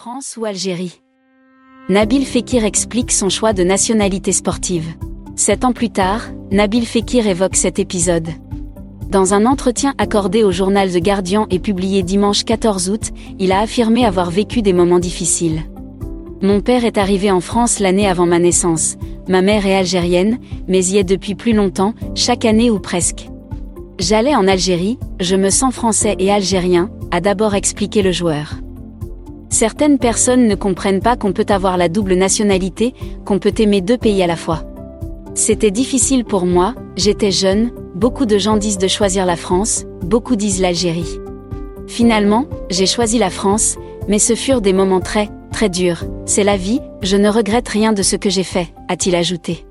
France ou Algérie Nabil Fekir explique son choix de nationalité sportive. Sept ans plus tard, Nabil Fekir évoque cet épisode. Dans un entretien accordé au journal The Guardian et publié dimanche 14 août, il a affirmé avoir vécu des moments difficiles. Mon père est arrivé en France l'année avant ma naissance, ma mère est algérienne, mais y est depuis plus longtemps, chaque année ou presque. J'allais en Algérie, je me sens français et algérien, a d'abord expliqué le joueur. Certaines personnes ne comprennent pas qu'on peut avoir la double nationalité, qu'on peut aimer deux pays à la fois. C'était difficile pour moi, j'étais jeune, beaucoup de gens disent de choisir la France, beaucoup disent l'Algérie. Finalement, j'ai choisi la France, mais ce furent des moments très, très durs, c'est la vie, je ne regrette rien de ce que j'ai fait, a-t-il ajouté.